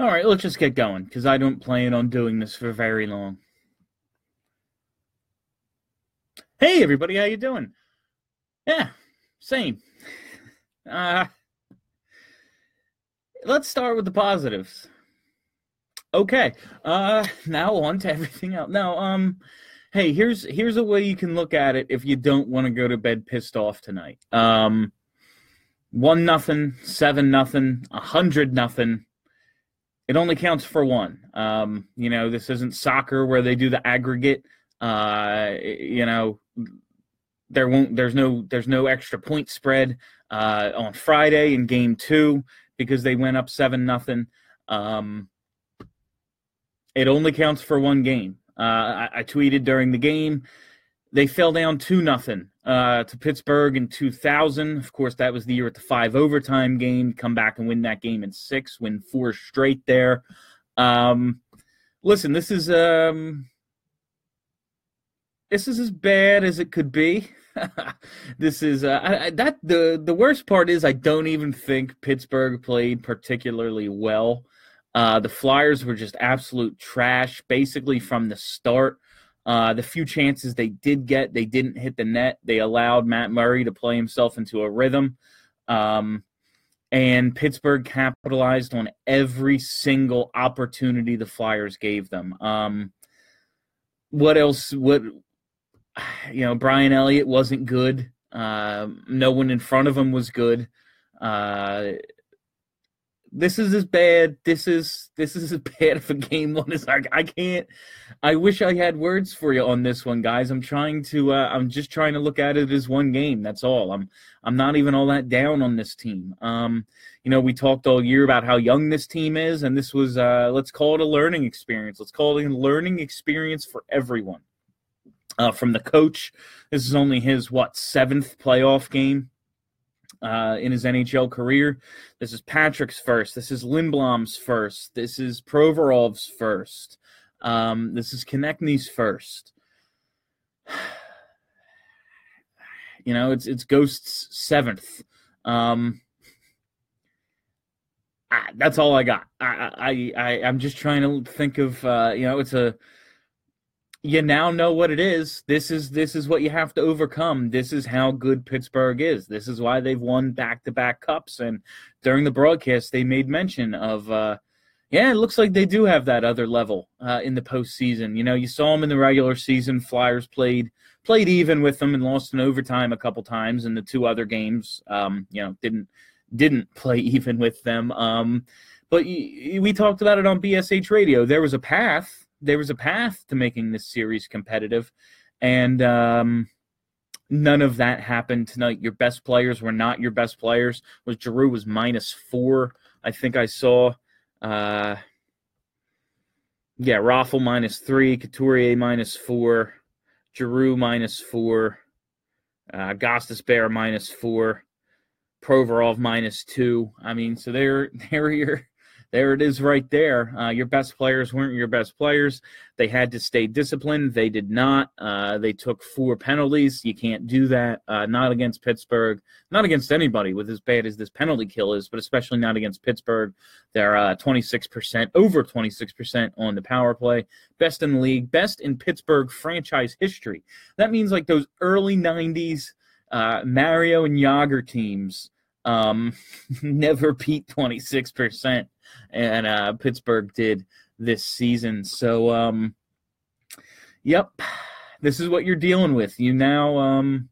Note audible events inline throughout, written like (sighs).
All right, let's just get going because I don't plan on doing this for very long. Hey, everybody, how you doing? Yeah, same. (laughs) Uh, let's start with the positives. Okay, uh, now on to (laughs) everything else. Now, um, hey, here's here's a way you can look at it if you don't want to go to bed pissed off tonight. Um, one nothing, seven nothing, a hundred nothing it only counts for one. Um, you know, this isn't soccer where they do the aggregate. Uh, you know, there won't there's no there's no extra point spread uh, on Friday in game two because they went up seven nothing. Um, it only counts for one game. Uh, I, I tweeted during the game they fell down two nothing uh, to Pittsburgh in 2000. Of course, that was the year at the five overtime game. Come back and win that game in six, win four straight there. Um, listen, this is um, this is as bad as it could be. (laughs) this is uh, I, that the the worst part is I don't even think Pittsburgh played particularly well. Uh, the Flyers were just absolute trash, basically from the start. Uh, the few chances they did get, they didn't hit the net. They allowed Matt Murray to play himself into a rhythm. Um, and Pittsburgh capitalized on every single opportunity the Flyers gave them. Um, what else? What you know, Brian Elliott wasn't good. Uh, no one in front of him was good. Uh, this is as bad. This is this is as (laughs) bad of a game one as I, I can't. I wish I had words for you on this one, guys. I'm trying to. Uh, I'm just trying to look at it as one game. That's all. I'm. I'm not even all that down on this team. Um, you know, we talked all year about how young this team is, and this was. Uh, let's call it a learning experience. Let's call it a learning experience for everyone. Uh, from the coach, this is only his what seventh playoff game uh, in his NHL career. This is Patrick's first. This is Lindblom's first. This is Provorov's first. Um, this is Konecny's first. (sighs) You know, it's it's Ghost's seventh. Um, I, that's all I got. I, I I I'm just trying to think of uh, you know, it's a you now know what it is. This is this is what you have to overcome. This is how good Pittsburgh is. This is why they've won back-to-back cups. And during the broadcast, they made mention of, uh, yeah, it looks like they do have that other level uh, in the postseason. You know, you saw them in the regular season. Flyers played played even with them and lost in overtime a couple times. And the two other games, um, you know, didn't didn't play even with them. Um, but we talked about it on BSH Radio. There was a path there was a path to making this series competitive, and um, none of that happened tonight. Your best players were not your best players. Was Giroux was minus four. I think I saw. Uh, yeah, Raffl minus three, Couturier minus four, Giroux minus four, uh, Gostisbehere minus four, Provorov minus two. I mean, so they're (laughs) they're your there it is right there. Uh, your best players weren't your best players. They had to stay disciplined. They did not. Uh, they took four penalties. You can't do that. Uh, not against Pittsburgh. Not against anybody with as bad as this penalty kill is, but especially not against Pittsburgh. They're 26%, uh, over 26% on the power play. Best in the league. Best in Pittsburgh franchise history. That means like those early 90s uh, Mario and Jagr teams Um, (laughs) never beat 26%, and uh, Pittsburgh did this season. So, um, yep, this is what you're dealing with. You now, um,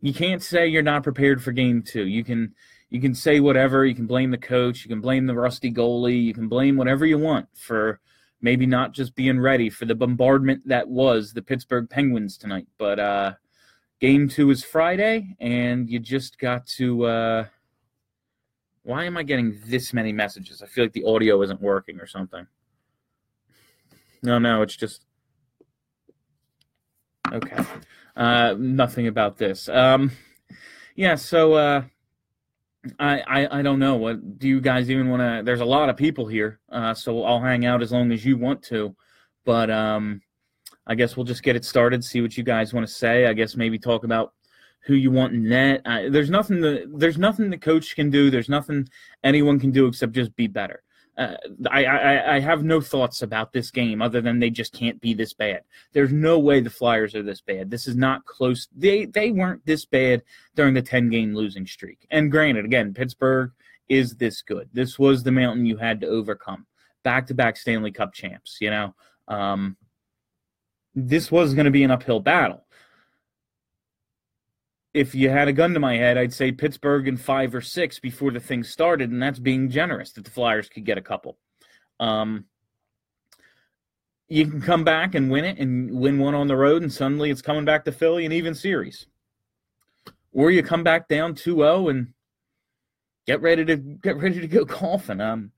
you can't say you're not prepared for game two. You can you can say whatever. You can blame the coach. You can blame the rusty goalie. You can blame whatever you want for maybe not just being ready for the bombardment that was the Pittsburgh Penguins tonight. But uh, game two is Friday, and you just got to. Uh, why am I getting this many messages? I feel like the audio isn't working or something. No, no, it's just. Okay. Uh, nothing about this. Um, yeah, so uh, I, I I don't know. What do you guys even want to? There's a lot of people here, uh, so I'll hang out as long as you want to. But um, I guess we'll just get it started. See what you guys want to say. I guess maybe talk about who you want in net. Uh, there's nothing the there's nothing the coach can do. There's nothing anyone can do except just be better uh, I, I, I have no thoughts about this game other than they just can't be this bad. There's no way the Flyers are this bad. This is not close. They they weren't this bad during the 10 game losing streak. And granted, again, Pittsburgh is this good. This was the mountain you had to overcome. Back to back Stanley Cup champs. You know, um, this was going to be an uphill battle if you had a gun to my head, I'd say Pittsburgh in five or six before the thing started, and that's being generous that the Flyers could get a couple. Um, you can come back and win it and win one on the road, and suddenly it's coming back to Philly and even series. Or you come back down 2-0 and get ready to get ready to go (laughs) golfing. Um,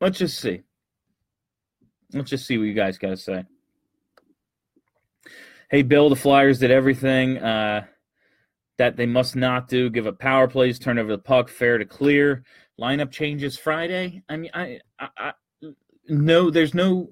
let's just see. Let's just see what you guys got to say. Hey, Bill, the Flyers did everything. Uh, that they must not do. Give up power plays, turn over the puck, fair to clear. Lineup changes Friday. I mean, I, I, I no, there's no,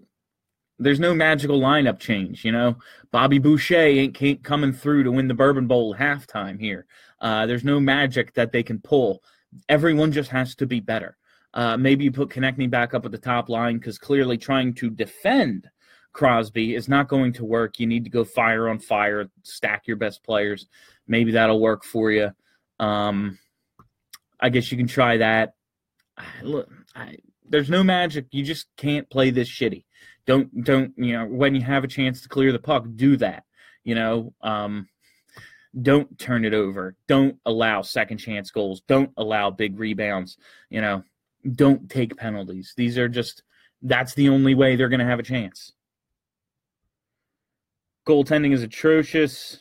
there's no magical lineup change. You know, Bobby Boucher ain't coming through to win the Bourbon Bowl halftime here. Uh, there's no magic that they can pull. Everyone just has to be better. Uh, maybe you put Konecny back up at the top line because clearly trying to defend Crosby is not going to work. You need to go fire on fire, stack your best players. Maybe that'll work for you. Um, I guess you can try that. Look, I, there's no magic. You just can't play this shitty. Don't don't you know when you have a chance to clear the puck, do that. You know, um, don't turn it over. Don't allow second chance goals. Don't allow big rebounds. You know, don't take penalties. These are just that's the only way they're going to have a chance. Goaltending is atrocious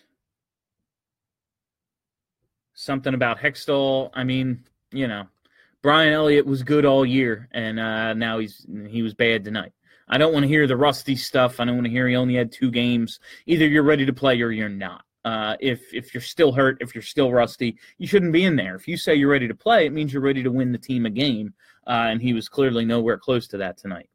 something about Hextall. I mean, you know, Brian Elliott was good all year, and uh, now he's he was bad tonight. I don't want to hear the rusty stuff. I don't want to hear he only had two games. Either you're ready to play or you're not. Uh, if if you're still hurt, if you're still rusty, you shouldn't be in there. If you say you're ready to play, it means you're ready to win the team a game, uh, and he was clearly nowhere close to that tonight.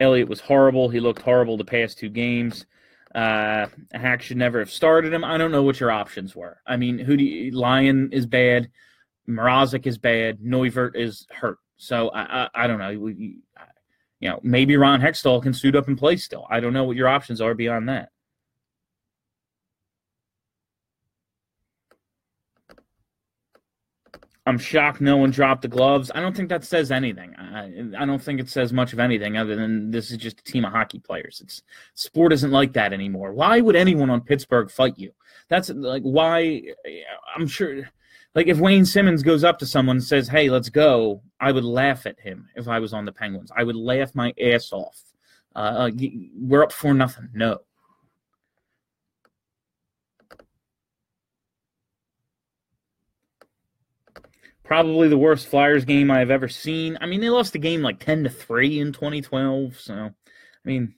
Elliott was horrible. He looked horrible the past two games. Uh, Hack should never have started him. I don't know what your options were. I mean, who do you, Lyon is bad, Mrazek is bad, Neuvirth is hurt. So I, I, I don't know. you know, maybe Ron Hextall can suit up and play still. I don't know what your options are beyond that. I'm shocked no one dropped the gloves. I don't think that says anything. I, I, don't think it says much of anything other than this is just a team of hockey players. It's sport isn't like that anymore. Why would anyone on Pittsburgh fight you? That's like why I'm sure like if Wayne Simmonds goes up to someone and says, "Hey, let's go," I would laugh at him if I was on the Penguins. I would laugh my ass off. Uh, we're up for nothing. No. Probably the worst Flyers game I've ever seen. I mean, they lost the game like 10 to 3 in 2012. So, I mean,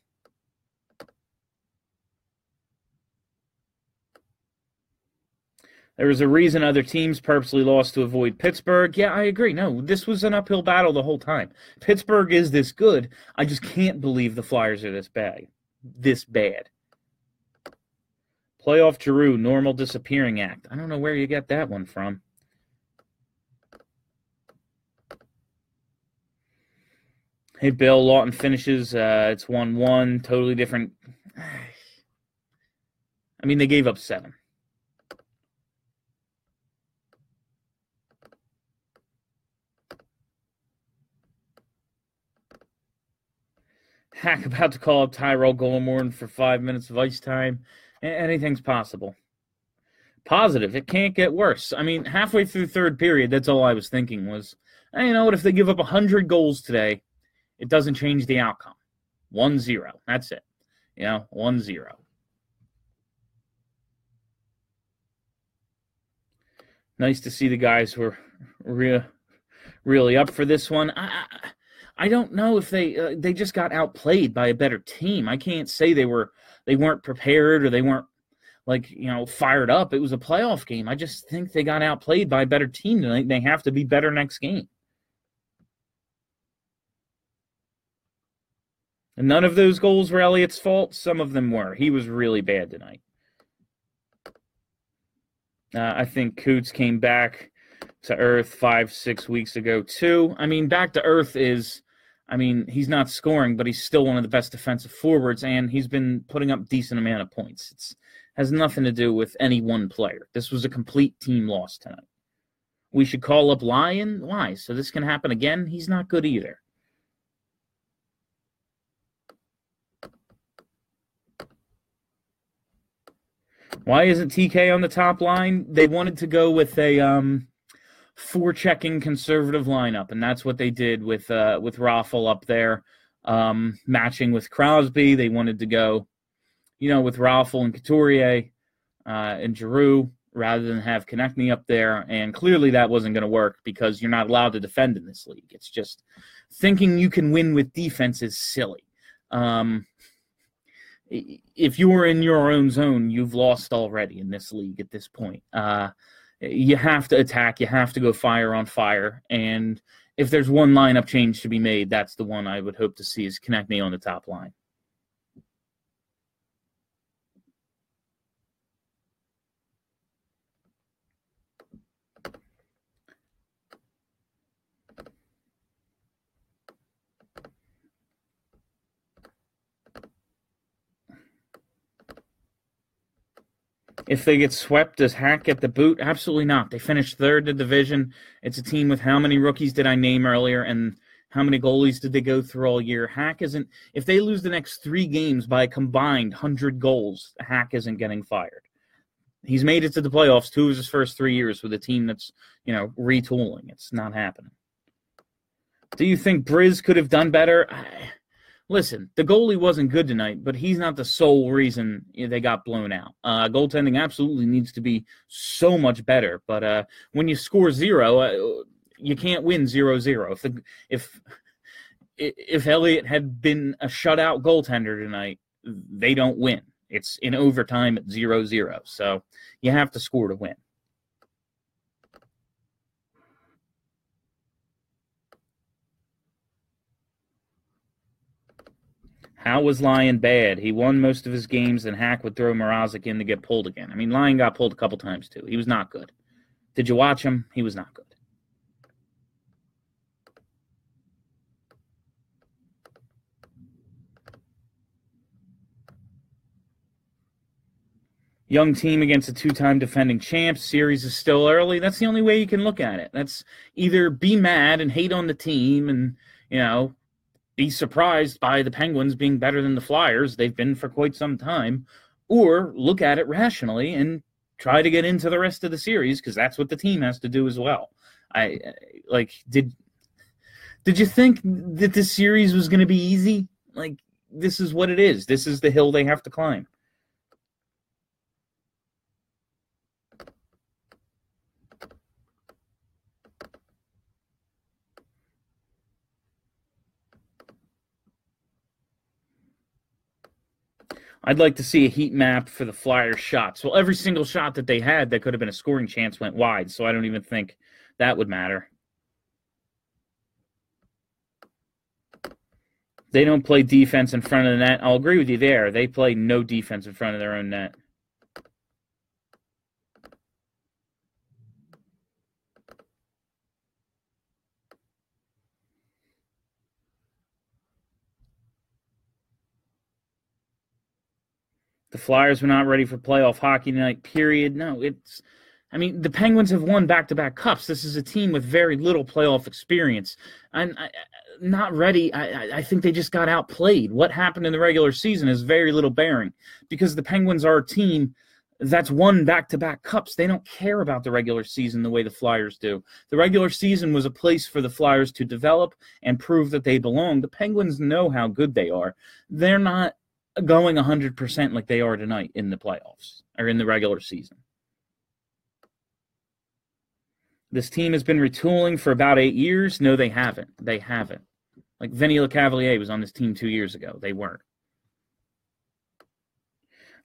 there was a reason other teams purposely lost to avoid Pittsburgh. Yeah, I agree. No, this was an uphill battle the whole time. Pittsburgh is this good. I just can't believe the Flyers are this bad. This bad. Playoff Giroux, normal disappearing act. I don't know where you got that one from. Hey, Bill Laughton finishes. Uh, it's one-one. Totally different. (sighs) I mean, they gave up seven. (laughs) Hack about to call up Tyrell Goulbourne for five minutes of ice time. Anything's possible. Positive. It can't get worse. I mean, halfway through third period, that's all I was thinking was, hey, you know what? If they give up 100 goals today, it doesn't change the outcome. 1 0. That's it. You know, 1 0. Nice to see the guys who are re- really up for this one. I, I don't know if they uh, they just got outplayed by a better team. I can't say they were they weren't prepared or they weren't like you know fired up. It was a playoff game. I just think they got outplayed by a better team tonight. They have to be better next game. None of those goals were Elliott's fault. Some of them were. He was really bad tonight. Uh, I think Coots came back to Earth five, six weeks ago, too. I mean, back to Earth is, I mean, he's not scoring, but he's still one of the best defensive forwards, and he's been putting up decent amount of points. It's has nothing to do with any one player. This was a complete team loss tonight. We should call up Lyon. Why? So this can happen again? He's not good either. Why isn't TK on the top line? They wanted to go with a um, four-checking conservative lineup, and that's what they did with uh, with Raffl up there, um, matching with Crosby. They wanted to go, you know, with Raffl and Couturier uh, and Giroux rather than have Konecny up there. And clearly that wasn't going to work because you're not allowed to defend in this league. It's just thinking you can win with defense is silly. Um, if you were in your own zone, you've lost already in this league at this point. Uh, you have to attack. You have to go fire on fire. And if there's one lineup change to be made, that's the one I would hope to see is Konecny on the top line. If they get swept, does Hack get the boot? Absolutely not. They finished third in the division. It's a team with how many rookies did I name earlier, and how many goalies did they go through all year? Hack isn't. If they lose the next three games by a combined hundred goals, Hack isn't getting fired. He's made it to the playoffs two of his first three years with a team that's you know retooling. It's not happening. Do you think Bryz could have done better? I, listen, the goalie wasn't good tonight, but he's not the sole reason they got blown out. Uh, goaltending absolutely needs to be so much better. But uh, when you score zero, uh, you can't win zero zero. If the, if if Elliott had been a shutout goaltender tonight, they don't win. It's in overtime at zero zero. So you have to score to win. How was Lyon bad? He won most of his games, and Hack would throw Mrazek in to get pulled again. I mean, Lyon got pulled a couple times too. He was not good. Did you watch him? He was not good. Young team against a two time defending champs. Series is still early. That's the only way you can look at it. That's either be mad and hate on the team and, you know, be surprised by the Penguins being better than the Flyers. They've been for quite some time. Or look at it rationally and try to get into the rest of the series because that's what the team has to do as well. I like did did you think that this series was going to be easy? Like this is what it is. This is the hill they have to climb. I'd like to see a heat map for the Flyers shots. Well, every single shot that they had that could have been a scoring chance went wide, so I don't even think that would matter. They don't play defense in front of the net. I'll agree with you there. They play no defense in front of their own net. The Flyers were not ready for playoff hockey tonight, period. No, it's I mean, the Penguins have won back-to-back cups. This is a team with very little playoff experience. I'm not ready. I, I think they just got outplayed. What happened in the regular season is very little bearing because the Penguins are a team that's won back-to-back cups. They don't care about the regular season the way the Flyers do. The regular season was a place for the Flyers to develop and prove that they belong. The Penguins know how good they are. They're not going 100% like they are tonight in the playoffs or in the regular season. This team has been retooling for about eight years. No, they haven't. They haven't. Like Vinny Lecavalier was on this team two years ago. They weren't.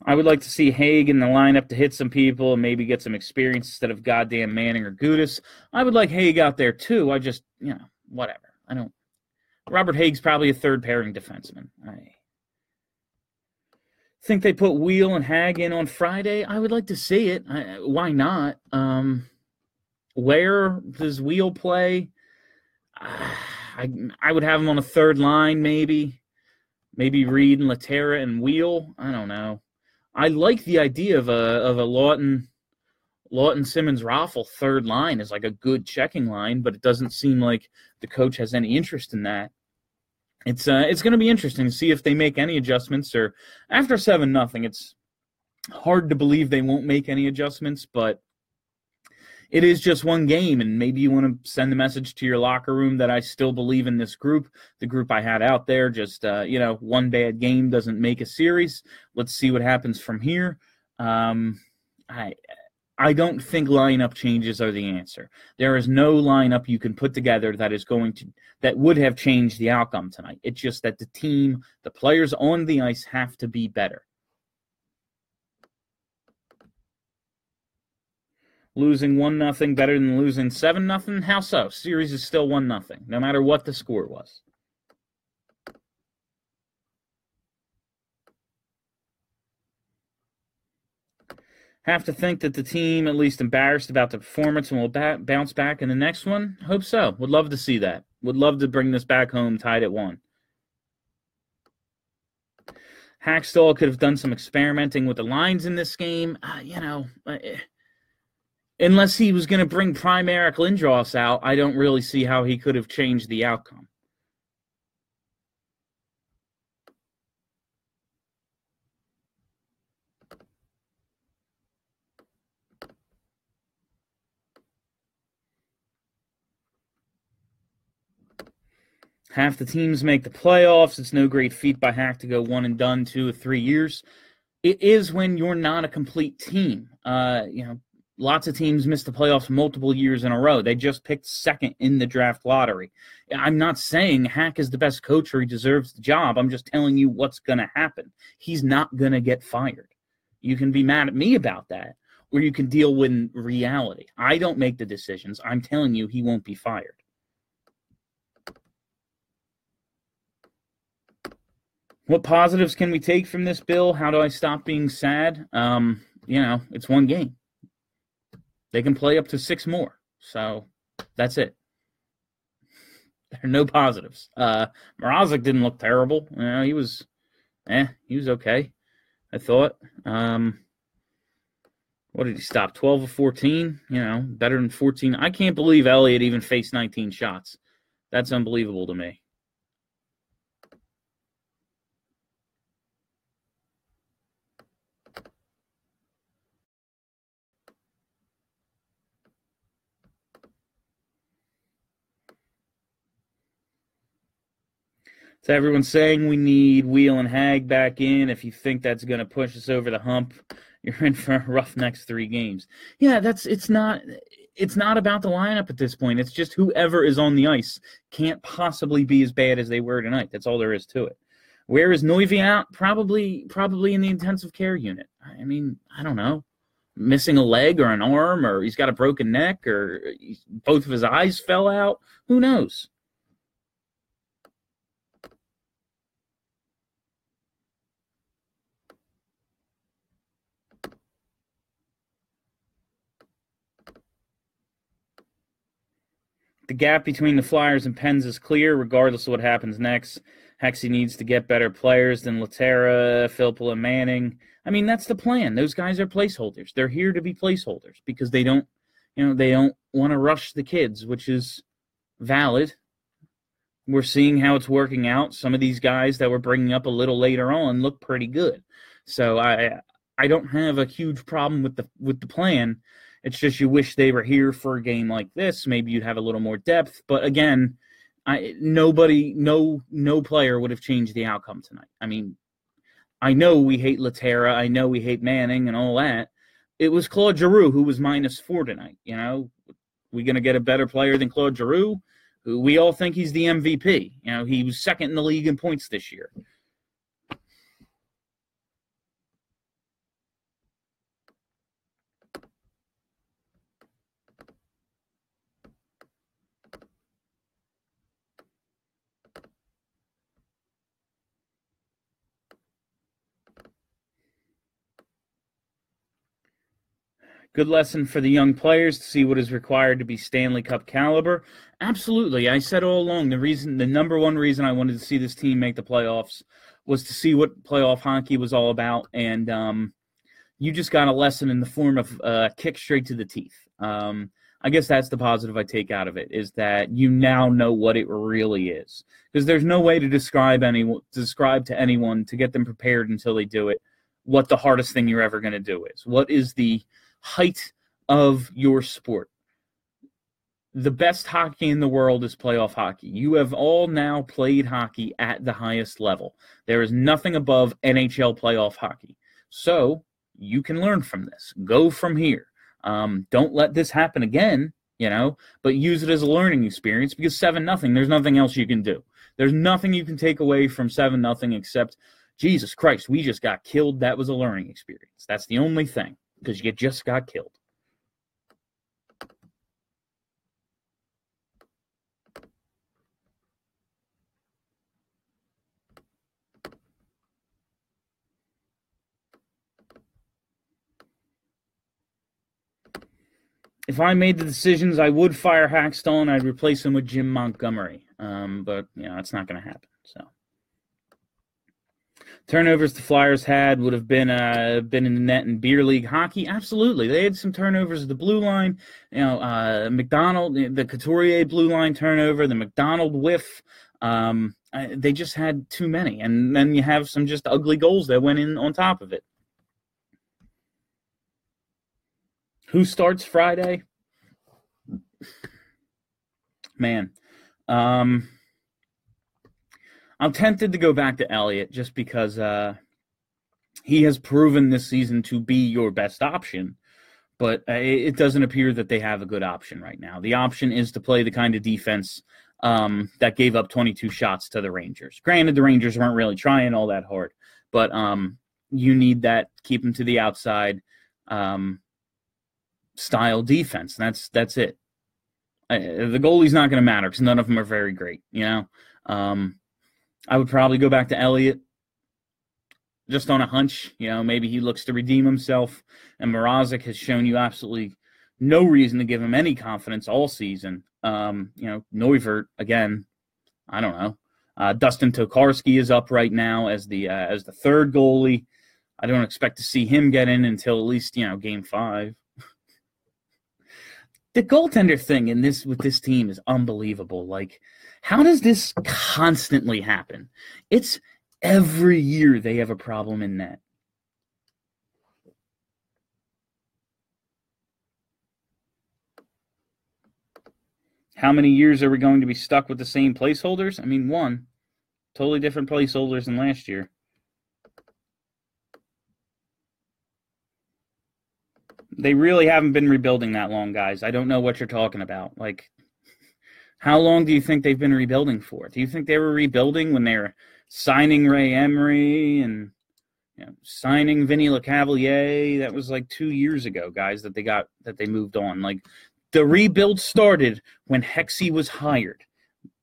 I would like to see Hägg in the lineup to hit some people and maybe get some experience instead of goddamn Manning or Gudas. I would like Hägg out there too. I just, you know, whatever. I don't. Robert Hägg's probably a third pairing defenseman. I think they put Weal and Hägg in on Friday. I would like to see it. I, why not? Um, where does Weal play? (sighs) I I would have him on a third line, maybe. Maybe Read and Lehtera and Weal. I don't know. I like the idea of a of a Laughton Laughton Simmonds Raffl third line is like a good checking line, but it doesn't seem like the coach has any interest in that. It's uh it's gonna be interesting to see if they make any adjustments or after seven nothing, it's hard to believe they won't make any adjustments, but it is just one game and maybe you want to send the message to your locker room that i still believe in this group the group i had out there just uh, you know one bad game doesn't make a series. Let's see what happens from here. Um, i i don't think lineup changes are the answer there is no lineup you can put together that is going to that would have changed the outcome tonight it's just that the team the players on the ice have to be better losing one nothing better than losing seven nothing. How so? Series is still one nothing, no matter what the score was. Have to think that the team at least embarrassed about the performance and will ba- bounce back in the next one. Hope so. Would love to see that. Would love to bring this back home tied at one. Hakstol could have done some experimenting with the lines in this game. Uh, you know. Uh, unless he was going to bring prime Eric Lindros out, I don't really see how he could have changed the outcome. Half the teams make the playoffs. It's no great feat by Hack to go one and done two or three years. It is when you're not a complete team. Uh, you know, Lots of teams miss the playoffs multiple years in a row. They just picked second in the draft lottery. I'm not saying Hack is the best coach or he deserves the job. I'm just telling you what's going to happen. He's not going to get fired. You can be mad at me about that, or you can deal with reality. I don't make the decisions. I'm telling you he won't be fired. What positives can we take from this bill? How do I stop being sad? Um, you know, it's one game. They can play up to six more. So that's it. (laughs) There are no positives. Uh, Mrazek didn't look terrible. You know, he was, eh, he was okay. I thought. Um, what did he stop? 12 of 14? You know, better than 14. I can't believe Elliott even faced 19 shots. That's unbelievable to me. So everyone's saying we need Weal and Hägg back in. If you think that's going to push us over the hump, (laughs) you're in for a rough next three games. Yeah, that's it's not it's not about the lineup at this point. It's just whoever is on the ice can't possibly be as bad as they were tonight. That's all there is to it. Where is Noivy out? Probably probably in the intensive care unit. I mean, I don't know. Missing a leg or an arm, or he's got a broken neck, or both of his eyes fell out. Who knows? The gap between the Flyers and Pens is clear, regardless of what happens next. Hexy needs to get better players than Lehtera, Filppula, Manning. I mean, that's the plan. Those guys are placeholders. They're here to be placeholders because they don't, you know, they don't want to rush the kids, which is valid. We're seeing how it's working out. Some of these guys that we're bringing up a little later on look pretty good. So I I don't have a huge problem with the with the plan. It's just you wish they were here for a game like this. Maybe you'd have a little more depth. But again, I nobody, no no player would have changed the outcome tonight. I mean, I know we hate Lehtera. I know we hate Manning and all that. It was Claude Giroux who was minus four tonight. You know, we going to get a better player than Claude Giroux, who we all think he's the MVP. You know, he was second in the league in points this year. Good lesson for the young players to see what is required to be Stanley Cup caliber. Absolutely. I said all along the reason, the number one reason I wanted to see this team make the playoffs was to see what playoff hockey was all about. And um, you just got a lesson in the form of uh, kick straight to the teeth. Um, I guess that's the positive I take out of it is that you now know what it really is. Because there's no way to describe any describe to anyone to get them prepared until they do it what the hardest thing you're ever going to do is. What is the height of your sport. The best hockey in the world is playoff hockey. You have all now played hockey at the highest level. There is nothing above NHL playoff hockey. So you can learn from this. Go from here. Um, don't let this happen again, you know, but use it as a learning experience because 7 nothing. there's nothing else you can do. There's nothing you can take away from 7 nothing except Jesus Christ, we just got killed. That was a learning experience. That's the only thing because you just got killed. If I made the decisions, I would fire Hakstol. I'd replace him with Jim Montgomery. Um, but you know, that's not going to happen. So turnovers the Flyers had would have been uh, been in the net in beer league hockey. Absolutely, they had some turnovers. The blue line, you know, uh, MacDonald, the Couturier blue line turnover, the MacDonald whiff. Um, they just had too many, and then you have some just ugly goals that went in on top of it. Who starts Friday? Man, um, I'm tempted to go back to Elliott just because uh, he has proven this season to be your best option. But uh, it doesn't appear that they have a good option right now. The option is to play the kind of defense um, that gave up 22 shots to the Rangers. Granted, the Rangers weren't really trying all that hard, but um, you need that keep them to the outside um, style defense. That's that's it. Uh, the goalie's not going to matter because none of them are very great. You know, um, I would probably go back to Elliott just on a hunch. You know, maybe he looks to redeem himself. And Mrazek has shown you absolutely no reason to give him any confidence all season. Um, you know, Neuvirth again. I don't know. Uh, Dustin Tokarski is up right now as the uh, as the third goalie. I don't expect to see him get in until at least you know game five. (laughs) the goaltender thing in this with this team is unbelievable. Like how does this constantly happen? It's every year they have a problem in that. How many years are we going to be stuck with the same placeholders? I mean, one, totally different placeholders than last year. They really haven't been rebuilding that long, guys. I don't know what you're talking about. Like, how long do you think they've been rebuilding for? Do you think they were rebuilding when they were signing Ray Emery and you know, signing Vinny Lecavalier? That was like two years ago, guys, that they got that they moved on. Like the rebuild started when Hexy was hired.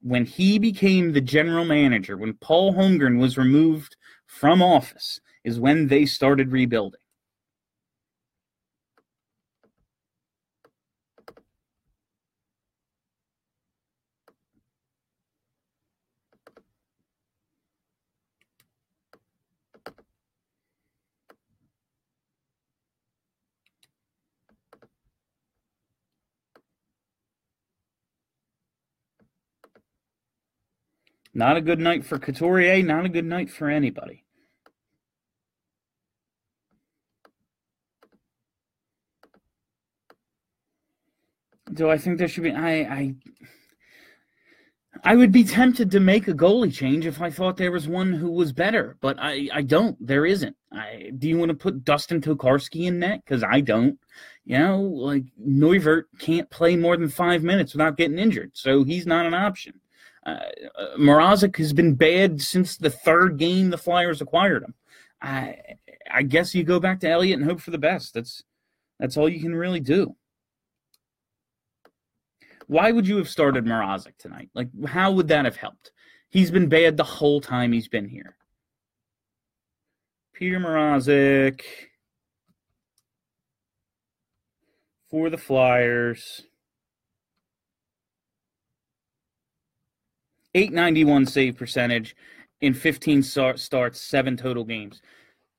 When he became the general manager, when Paul Holmgren was removed from office, is when they started rebuilding. Not a good night for Couturier, not a good night for anybody. Do I think there should be I I I would be tempted to make a goalie change if I thought there was one who was better, but I, I don't. There isn't. I, do you want to put Dustin Tokarski in net? Because I don't. You know, like Neuvirth can't play more than five minutes without getting injured, so he's not an option. Uh, uh, Mrazek has been bad since the third game the Flyers acquired him. I I guess you go back to Elliott and hope for the best. That's that's all you can really do. Why would you have started Mrazek tonight? Like, how would that have helped? He's been bad the whole time he's been here. Peter Mrazek for the Flyers. 891 save percentage in 15 starts, seven total games.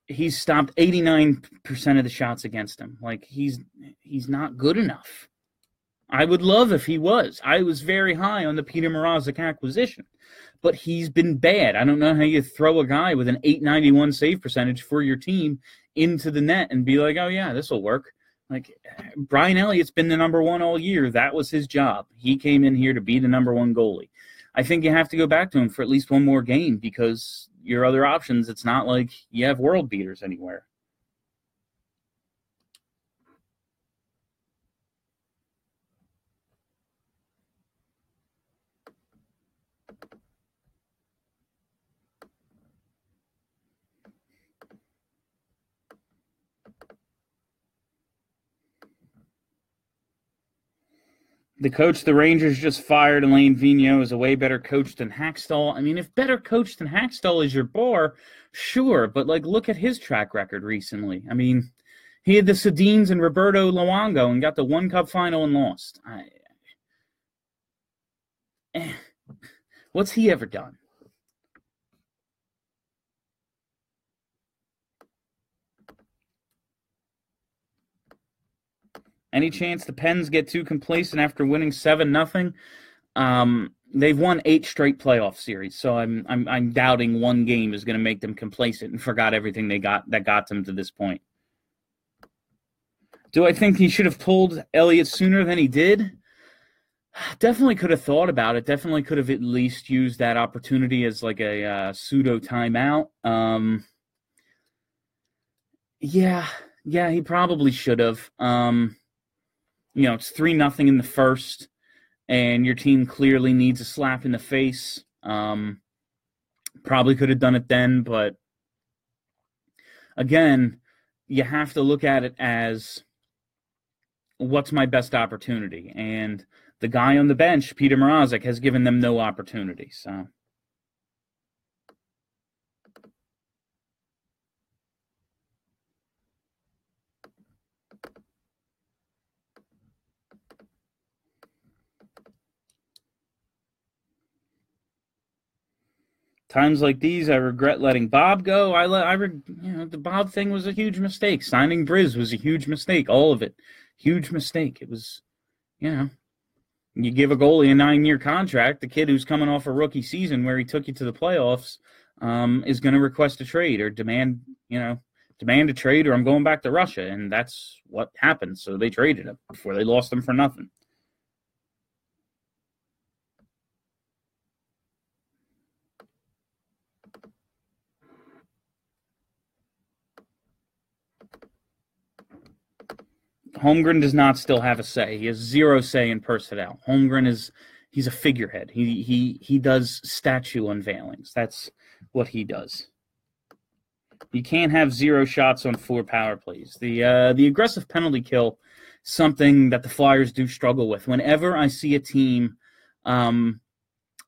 He's stopped 89% of the shots against him. Like he's he's not good enough. I would love if he was. I was very high on the Peter Mrazek acquisition, but he's been bad. I don't know how you throw a guy with an 891 save percentage for your team into the net and be like, oh, yeah, this will work. Like Brian Elliott's been the number one all year. That was his job. He came in here to be the number one goalie. I think you have to go back to him for at least one more game because your other options, it's not like you have world beaters anywhere. The coach the Rangers just fired, Alain Vigneault, is a way better coach than Hakstol. I mean, if better coach than Hakstol is your bar, sure, but like look at his track record recently. I mean, he had the Sedins and Roberto Luongo and got the one cup final and lost. I, eh, what's he ever done? Any chance the Pens get too complacent after winning seven nothing? Um, they've won eight straight playoff series, so I'm I'm I'm doubting one game is going to make them complacent and forgot everything they got that got them to this point. Do I think he should have pulled Elliott sooner than he did? (sighs) Definitely could have thought about it. Definitely could have at least used that opportunity as like a uh, pseudo timeout. Um, yeah, yeah, he probably should have. Um, you know it's three nothing in the first, and your team clearly needs a slap in the face. Um, probably could have done it then, but again, you have to look at it as what's my best opportunity, and the guy on the bench, Peter Mrazek, has given them no opportunity. So. Times like these, I regret letting Bob go. I let I re, you know the Bob thing was a huge mistake. Signing Bryz was a huge mistake. All of it, huge mistake. It was, you know, you give a goalie a nine-year contract. The kid who's coming off a rookie season where he took you to the playoffs um, is going to request a trade or demand, you know, demand a trade or I'm going back to Russia, and that's what happened. So they traded him before they lost him for nothing. Holmgren does not still have a say. He has zero say in personnel. Holmgren is he's a figurehead. He he he does statue unveilings. That's what he does. You can't have zero shots on four power plays. The uh, the aggressive penalty kill, something that the Flyers do struggle with. Whenever I see a team um,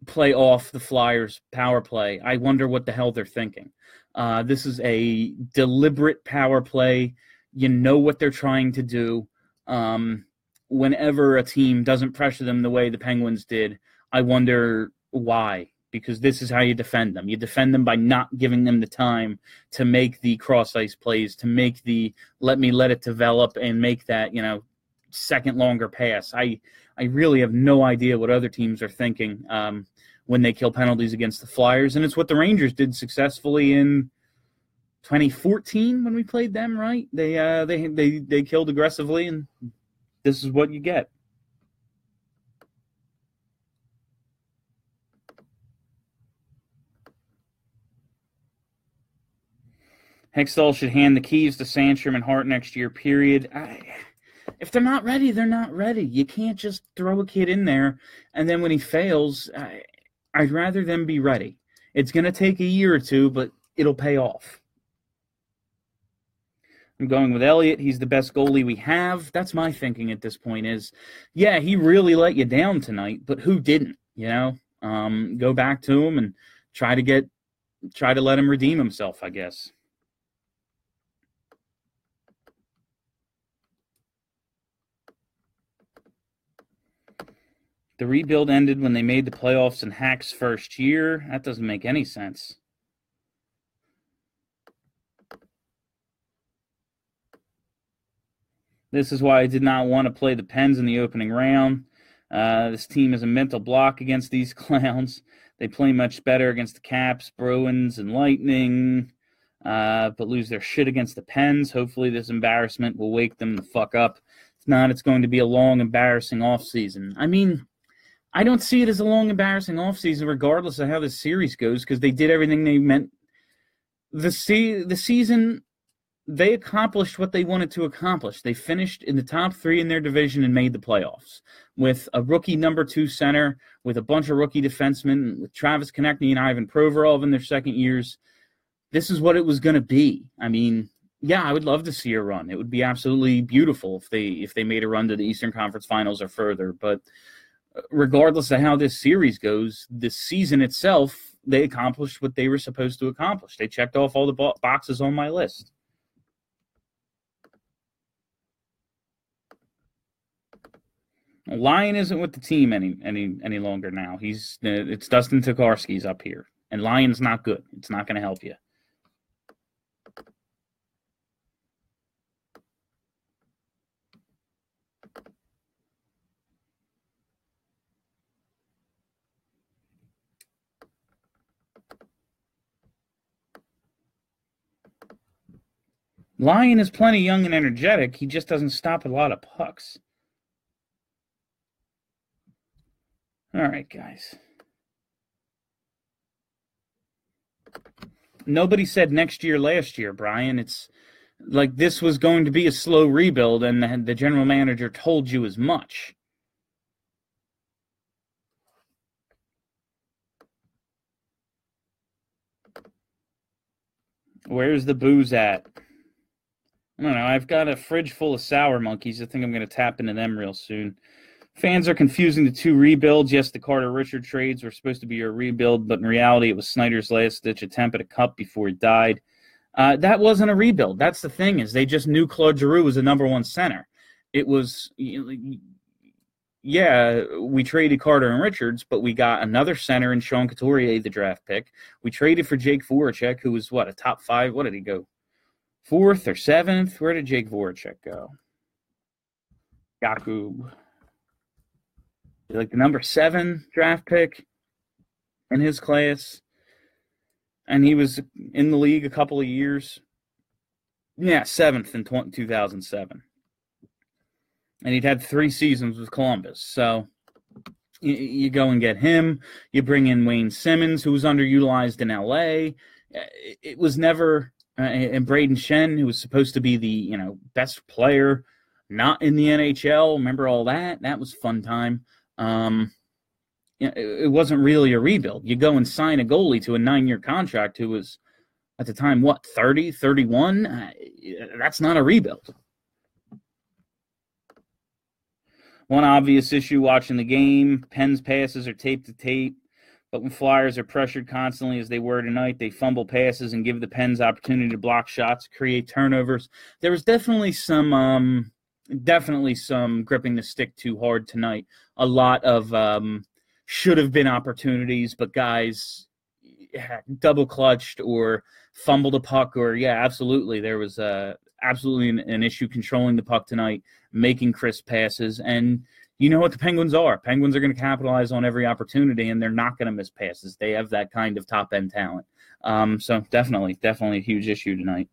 play off the Flyers power play, I wonder what the hell they're thinking. Uh, this is a deliberate power play you know what they're trying to do. Um, whenever a team doesn't pressure them the way the Penguins did, I wonder why. Because this is how you defend them. You defend them by not giving them the time to make the cross ice plays, to make the let me let it develop and make that, you know, second longer pass. I I really have no idea what other teams are thinking. Um, when they kill penalties against the Flyers, and it's what the Rangers did successfully in 2014 when we played them. Right? They uh, they they they killed aggressively, and this is what you get. Hextall should hand the keys to Sandstrom and Hart next year. Period. I, if they're not ready, they're not ready. You can't just throw a kid in there and then when he fails, I, I'd rather them be ready. It's going to take a year or two, but it'll pay off. I'm going with Elliott. He's the best goalie we have. That's my thinking at this point. Is yeah, he really let you down tonight, but who didn't? You know, um, go back to him and try to get, try to let him redeem himself. I guess. The rebuild ended when they made the playoffs in Hack's first year. That doesn't make any sense. This is why I did not want to play the Pens in the opening round. Uh, this team is a mental block against these (laughs) clowns. They play much better against the Caps, Bruins, and Lightning, uh, but lose their shit against the Pens. Hopefully, this embarrassment will wake them the fuck up. If not, it's going to be a long, embarrassing off season. I mean, I don't see it as a long, embarrassing offseason, regardless of how this series goes, because they did everything they meant. The se- the season, they accomplished what they wanted to accomplish. They finished in the top three in their division and made the playoffs with a rookie number two center, with a bunch of rookie defensemen, with Travis Konecny and Ivan Provorov in their second years. This is what it was going to be. I mean, yeah, I would love to see a run. It would be absolutely beautiful if they if they made a run to the Eastern Conference Finals or further, but uh, regardless of how this series goes, the season itself, they accomplished what they were supposed to accomplish. They checked off all the boxes on my list. Lyon isn't with the team any any any longer now. He's uh, it's Dustin Tokarski's up here, and Lyon's not good. It's not going to help you. Lyon is plenty young and energetic. He just doesn't stop a lot of pucks. All right, guys. Nobody said next year, last year, Brian. It's like this was going to be a slow rebuild, and the, the general manager told you as much. Where's the booze at? I don't know. I've got a fridge full of sour monkeys. I think I'm going to tap into them real soon. Fans are confusing the two rebuilds. Yes, the Carter Richard trades were supposed to be a rebuild, but in reality, it was Snider's last ditch attempt at a cup before he died. Uh, that wasn't a rebuild. That's the thing is they just knew Claude Giroux was the number one center. It was, yeah, we traded Carter and Richards, but we got another center in Sean Couturier, the draft pick. We traded for Jake Voracek, who was what a top five. What did he go? fourth or seventh. Where did Jake Voracek go? Jakub. Like the number seven draft pick in his class. And he was in the league a couple of years. Yeah, seventh in 2007. And he'd had three seasons with Columbus. So you, go and get him. You bring in Wayne Simmonds, who was underutilized in LA. It was never uh, and Brayden Schenn, who was supposed to be the you know best player, not in the NHL. Remember all that? That was fun time. Um, it wasn't really a rebuild. You go and sign a goalie to a nine-year contract who was at the time what 30, 31. Uh, that's not a rebuild. One obvious issue watching the game: Pens passes are tape to tape. But when Flyers are pressured constantly as they were tonight, they fumble passes and give the Pens opportunity to block shots, create turnovers. There was definitely some um, definitely some gripping the stick too hard tonight. A lot of um, should have been opportunities, but guys double clutched or fumbled a puck or yeah, absolutely there was a absolutely an, an issue controlling the puck tonight, making crisp passes and you know what the Penguins are. Penguins are going to capitalize on every opportunity, and they're not going to miss passes. They have that kind of top end talent. Um, so definitely, definitely a huge issue tonight.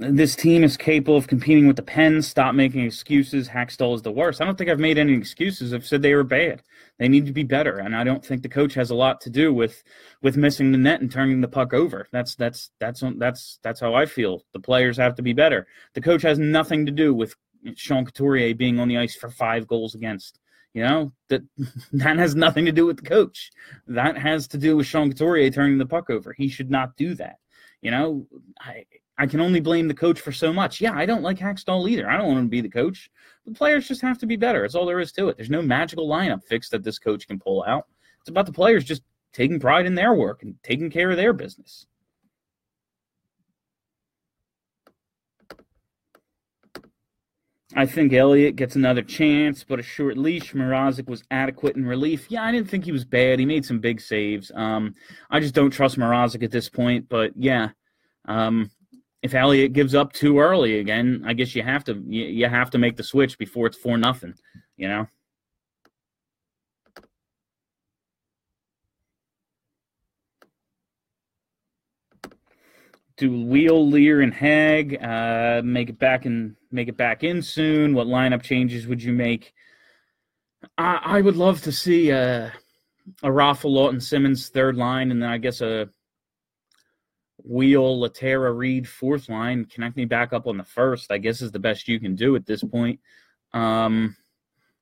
This team is capable of competing with the Pens. Stop making excuses. Hakstol is the worst. I don't think I've made any excuses. I've said they were bad. They need to be better, and I don't think the coach has a lot to do with with missing the net and turning the puck over. That's that's that's that's that's how I feel. The players have to be better. The coach has nothing to do with Sean Couturier being on the ice for five goals against. You know that (laughs) that has nothing to do with the coach. That has to do with Sean Couturier turning the puck over. He should not do that. You know, I I can only blame the coach for so much. Yeah, I don't like Hakstol either. I don't want him to be the coach. The players just have to be better. That's all there is to it. There's no magical lineup fix that this coach can pull out. It's about the players just taking pride in their work and taking care of their business. I think Elliott gets another chance, but a short leash. Mrazek was adequate in relief. Yeah, I didn't think he was bad. He made some big saves. Um, I just don't trust Mrazek at this point. But yeah, um, if Elliott gives up too early again, I guess you have to you, you have to make the switch before it's four nothing. You know. Do Weal, Leier, and Hägg uh, make it back and make it back in soon? What lineup changes would you make? I, I would love to see a, a Raffl Laughton Simmonds third line, and then I guess a Weal, Lehtera, Read, fourth line, Konecny back up on the first, I guess is the best you can do at this point. Um,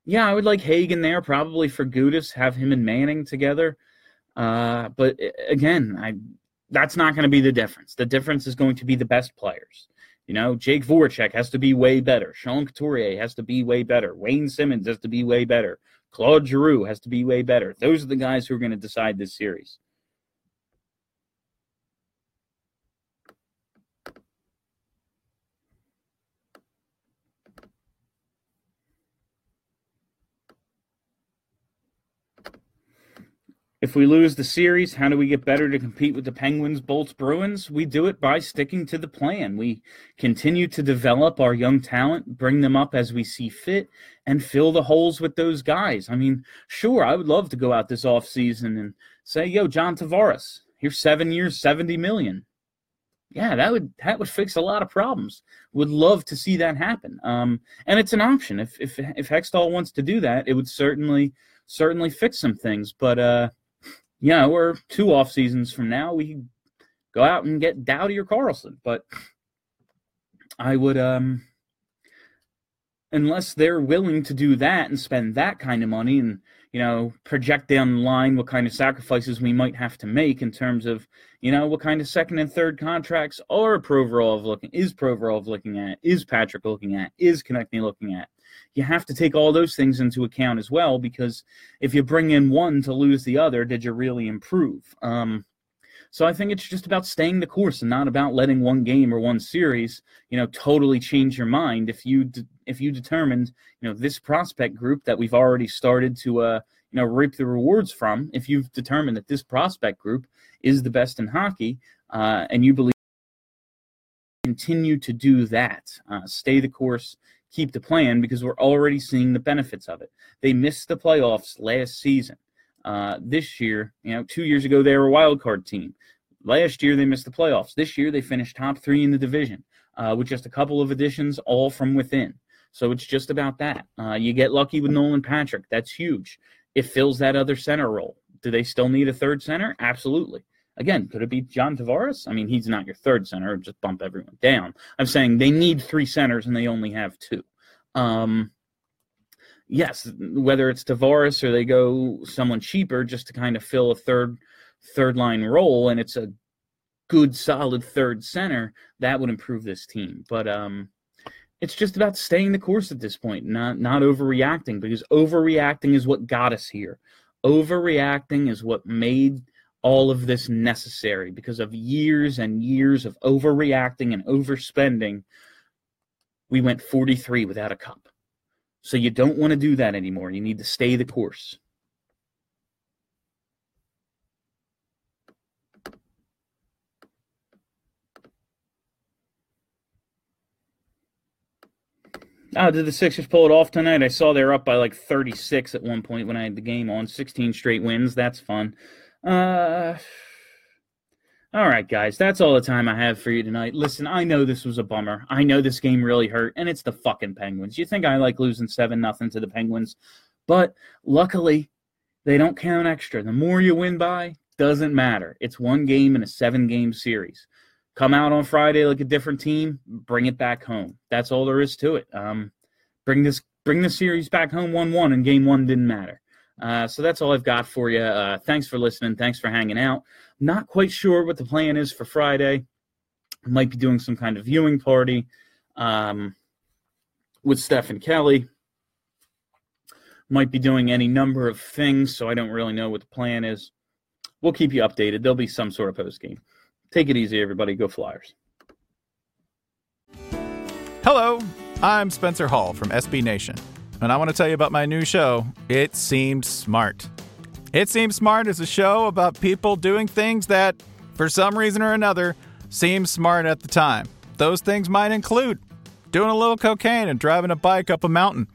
yeah, I would like Hagen there, probably for Gudas, have him and Manning together. Uh, but again, I that's not going to be the difference. The difference is going to be the best players. You know, Jake Voracek has to be way better. Sean Couturier has to be way better. Wayne Simmonds has to be way better. Claude Giroux has to be way better. Those are the guys who are going to decide this series. If we lose the series, how do we get better to compete with the Penguins, Bolts, Bruins? We do it by sticking to the plan. We continue to develop our young talent, bring them up as we see fit, and fill the holes with those guys. I mean, sure, I would love to go out this offseason and say, yo, John Tavares, here's seven years, 70 million. Yeah, that would that would fix a lot of problems. Would love to see that happen. Um, and it's an option. If if if Hextall wants to do that, it would certainly certainly fix some things. But uh yeah, we're two off seasons from now. We go out and get Doughty or Carlson. but I would um unless they're willing to do that and spend that kind of money and you know project down the line what kind of sacrifices we might have to make in terms of you know what kind of second and third contracts are Provorov looking is Provorov looking at is Patrick looking at is Konecny looking at you have to take all those things into account as well because if you bring in one to lose the other, did you really improve? Um, so I think it's just about staying the course and not about letting one game or one series, you know, totally change your mind. If you if you determined, you know, this prospect group that we've already started to, uh, you know, reap the rewards from, if you've determined that this prospect group is the best in hockey, uh, and you believe continue to do that, uh, stay the course, keep the plan because we're already seeing the benefits of it. They missed the playoffs last season. Uh, this year, you know, two years ago they were a wild card team. Last year they missed the playoffs. This year they finished top three in the division uh, with just a couple of additions, all from within. So it's just about that. Uh, you get lucky with Nolan Patrick. That's huge. It fills that other center role. Do they still need a third center? Absolutely. Again, could it be John Tavares? I mean, he's not your third center. Just bump everyone down. I'm saying they need three centers and they only have two. Um, yes, whether it's Tavares or they go someone cheaper just to kind of fill a third third line role, and it's a good solid third center, that would improve this team. But um, it's just about staying the course at this point, not not overreacting because overreacting is what got us here. Overreacting is what made all of this necessary because of years and years of overreacting and overspending. We went 43 without a cup. So you don't want to do that anymore. You need to stay the course. Oh, did the Sixers pull it off tonight? I saw they're up by like 36 at one point when I had the game on. 16 straight wins. That's fun. Uh, all right, guys. That's all the time I have for you tonight. Listen, I know this was a bummer. I know this game really hurt, and it's the fucking Penguins. You think I like losing 7 nothing to the Penguins? But luckily, they don't count extra. The more you win by, doesn't matter. It's one game in a seven game series come out on Friday like a different team, bring it back home. That's all there is to it. Um, bring this bring the series back home one one, and game one didn't matter. Uh, so that's all I've got for you. Uh, thanks for listening. Thanks for hanging out. Not quite sure what the plan is for Friday. Might be doing some kind of viewing party um, with Steph and Kelly. Might be doing any number of things, so I don't really know what the plan is. We'll keep you updated. There'll be some sort of post game. Take it easy, everybody. Go Flyers. Hello, I'm Spencer Hall from SB Nation, and I want to tell you about my new show, It Seemed Smart. It Seems Smart is a show about people doing things that, for some reason or another, seem smart at the time. Those things might include doing a little cocaine and driving a bike up a mountain.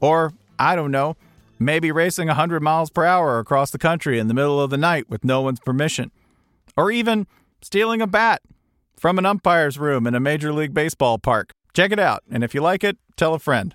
Or, I don't know, maybe racing 100 miles per hour across the country in the middle of the night with no one's permission. Or even stealing a bat from an umpire's room in a Major League Baseball park. Check it out, and if you like it, tell a friend.